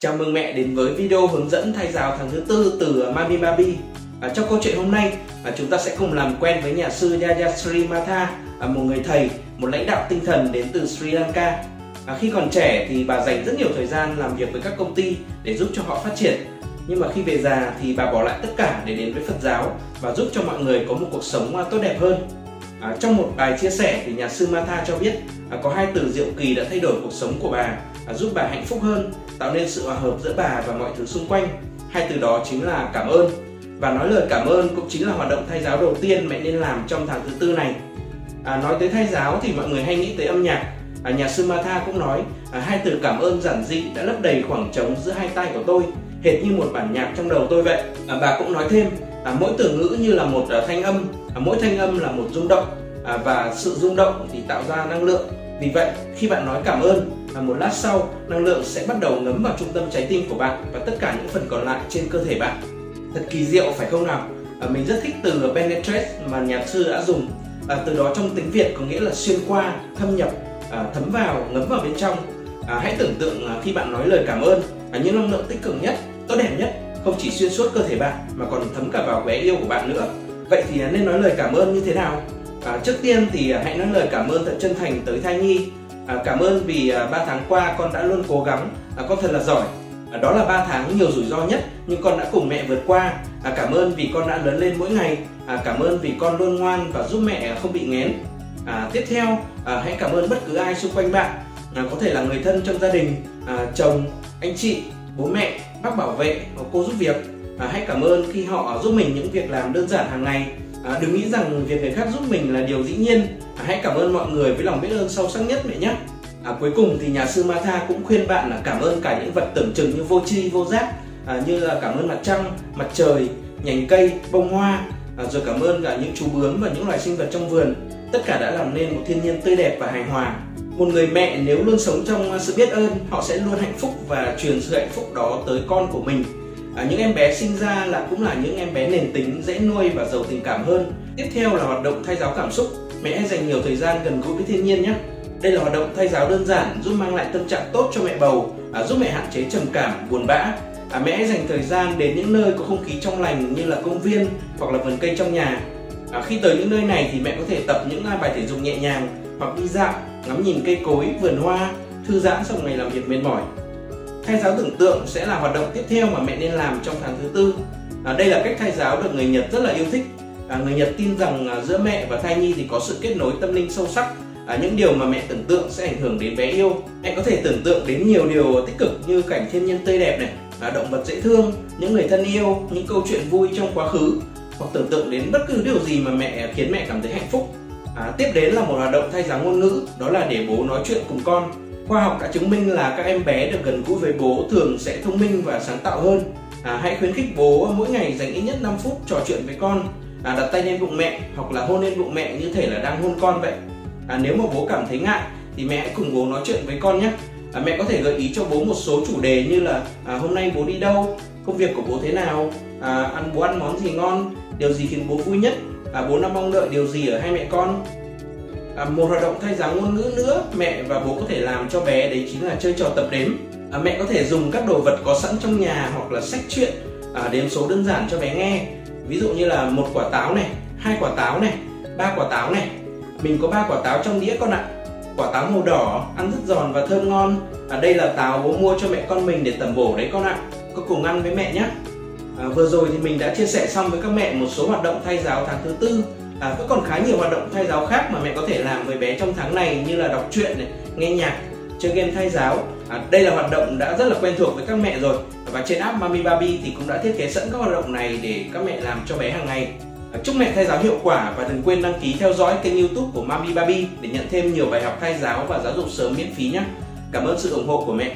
Chào mừng mẹ đến với video hướng dẫn thay giáo tháng thứ tư từ Mami Baby. À, trong câu chuyện hôm nay, à, chúng ta sẽ cùng làm quen với nhà sư Yayasri Matha, à, một người thầy, một lãnh đạo tinh thần đến từ Sri Lanka. À, khi còn trẻ thì bà dành rất nhiều thời gian làm việc với các công ty để giúp cho họ phát triển. Nhưng mà khi về già thì bà bỏ lại tất cả để đến với Phật giáo và giúp cho mọi người có một cuộc sống à, tốt đẹp hơn. À, trong một bài chia sẻ thì nhà sư Matha cho biết à, có hai từ diệu kỳ đã thay đổi cuộc sống của bà, à, giúp bà hạnh phúc hơn, tạo nên sự hòa hợp giữa bà và mọi thứ xung quanh. Hai từ đó chính là cảm ơn. Và nói lời cảm ơn cũng chính là hoạt động thay giáo đầu tiên mẹ nên làm trong tháng thứ tư này. À, nói tới thay giáo thì mọi người hay nghĩ tới âm nhạc. À, nhà sư Matha cũng nói à, hai từ cảm ơn giản dị đã lấp đầy khoảng trống giữa hai tay của tôi, hệt như một bản nhạc trong đầu tôi vậy. À, bà cũng nói thêm à, mỗi từ ngữ như là một à, thanh âm, à, mỗi thanh âm là một rung động à, và sự rung động thì tạo ra năng lượng. Vì vậy khi bạn nói cảm ơn và một lát sau năng lượng sẽ bắt đầu ngấm vào trung tâm trái tim của bạn và tất cả những phần còn lại trên cơ thể bạn. Thật kỳ diệu phải không nào? À, mình rất thích từ penetrate mà nhà sư đã dùng. À, từ đó trong tiếng việt có nghĩa là xuyên qua thâm nhập à, thấm vào ngấm vào bên trong. À, hãy tưởng tượng à, khi bạn nói lời cảm ơn à, những năng lượng tích cực nhất tốt đẹp nhất không chỉ xuyên suốt cơ thể bạn mà còn thấm cả vào bé yêu của bạn nữa. Vậy thì à, nên nói lời cảm ơn như thế nào? À, trước tiên thì à, hãy nói lời cảm ơn thật chân thành tới thai nhi à, cảm ơn vì à, 3 tháng qua con đã luôn cố gắng. À, con thật là giỏi. À, đó là 3 tháng nhiều rủi ro nhất nhưng con đã cùng mẹ vượt qua. À, cảm ơn vì con đã lớn lên mỗi ngày. À, cảm ơn vì con luôn ngoan và giúp mẹ không bị nghén. À, tiếp theo à, hãy cảm ơn bất cứ ai xung quanh bạn. À, có thể là người thân trong gia đình à, chồng anh chị bố mẹ bác bảo vệ cô giúp việc. À, hãy cảm ơn khi họ giúp mình những việc làm đơn giản hàng ngày à, đừng nghĩ rằng việc người khác giúp mình là điều dĩ nhiên. À, hãy cảm ơn mọi người với lòng biết ơn sâu sắc nhất mẹ nhé. À, cuối cùng thì nhà sư Martha cũng khuyên bạn là cảm ơn cả những vật tưởng chừng như vô tri vô giác à, như là cảm ơn mặt trăng mặt trời nhành cây bông hoa à, rồi cảm ơn cả những chú bướm và những loài sinh vật trong vườn. Tất cả đã làm nên một thiên nhiên tươi đẹp và hài hòa. Một người mẹ nếu luôn sống trong sự biết ơn họ sẽ luôn hạnh phúc và truyền sự hạnh phúc đó tới con của mình à, những em bé sinh ra là cũng là những em bé nền tính dễ nuôi và giàu tình cảm hơn. Tiếp theo là hoạt động thay giáo cảm xúc. Mẹ hãy dành nhiều thời gian gần gũi với thiên nhiên nhé. Đây là hoạt động thay giáo đơn giản giúp mang lại tâm trạng tốt cho mẹ bầu à, giúp mẹ hạn chế trầm cảm buồn bã. À, mẹ hãy dành thời gian đến những nơi có không khí trong lành như là công viên hoặc là vườn cây trong nhà. À, khi tới những nơi này thì mẹ có thể tập những à, bài thể dục nhẹ nhàng hoặc đi dạo ngắm nhìn cây cối vườn hoa thư giãn sau ngày làm việc mệt mỏi thay giáo tưởng tượng sẽ là hoạt động tiếp theo mà mẹ nên làm trong tháng thứ tư. À, đây là cách thay giáo được người nhật rất là yêu thích. À, người nhật tin rằng à, giữa mẹ và thai nhi thì có sự kết nối tâm linh sâu sắc. À, những điều mà mẹ tưởng tượng sẽ ảnh hưởng đến bé yêu. Mẹ có thể tưởng tượng đến nhiều điều tích cực như cảnh thiên nhiên tươi đẹp này à, động vật dễ thương những người thân yêu những câu chuyện vui trong quá khứ hoặc tưởng tượng đến bất cứ điều gì mà mẹ khiến mẹ cảm thấy hạnh phúc. À, tiếp đến là một hoạt động thay giáo ngôn ngữ đó là để bố nói chuyện cùng con khoa học đã chứng minh là các em bé được gần gũi với bố thường sẽ thông minh và sáng tạo hơn. À, hãy khuyến khích bố mỗi ngày dành ít nhất 5 phút trò chuyện với con. À, đặt tay lên bụng mẹ hoặc là hôn lên bụng mẹ như thể là đang hôn con vậy. À, nếu mà bố cảm thấy ngại thì mẹ hãy cùng bố nói chuyện với con nhé. À, mẹ có thể gợi ý cho bố một số chủ đề như là à, hôm nay bố đi đâu công việc của bố thế nào à, ăn bố ăn món gì ngon điều gì khiến bố vui nhất à, bố đang mong đợi điều gì ở hai mẹ con à, một hoạt động thay giáo ngôn ngữ nữa mẹ và bố có thể làm cho bé đấy chính là chơi trò tập đếm. À, mẹ có thể dùng các đồ vật có sẵn trong nhà hoặc là sách truyện à, đếm số đơn giản cho bé nghe. Ví dụ như là một quả táo này hai quả táo này ba quả táo này. Mình có ba quả táo trong đĩa con ạ. Quả táo màu đỏ ăn rất giòn và thơm ngon. À, đây là táo bố mua cho mẹ con mình để tẩm bổ đấy con ạ. Có cùng ăn với mẹ nhé à, vừa rồi thì mình đã chia sẻ xong với các mẹ một số hoạt động thay giáo tháng thứ tư à, vẫn còn khá nhiều hoạt động thay giáo khác mà mẹ có thể làm với bé trong tháng này như là đọc truyện này nghe nhạc chơi game thay giáo. À, đây là hoạt động đã rất là quen thuộc với các mẹ rồi. Và trên app Mami Baby thì cũng đã thiết kế sẵn các hoạt động này để các mẹ làm cho bé hàng ngày. À, chúc mẹ thay giáo hiệu quả và đừng quên đăng ký theo dõi kênh youtube của Mami Baby để nhận thêm nhiều bài học thay giáo và giáo dục sớm miễn phí nhé. Cảm ơn sự ủng hộ của mẹ.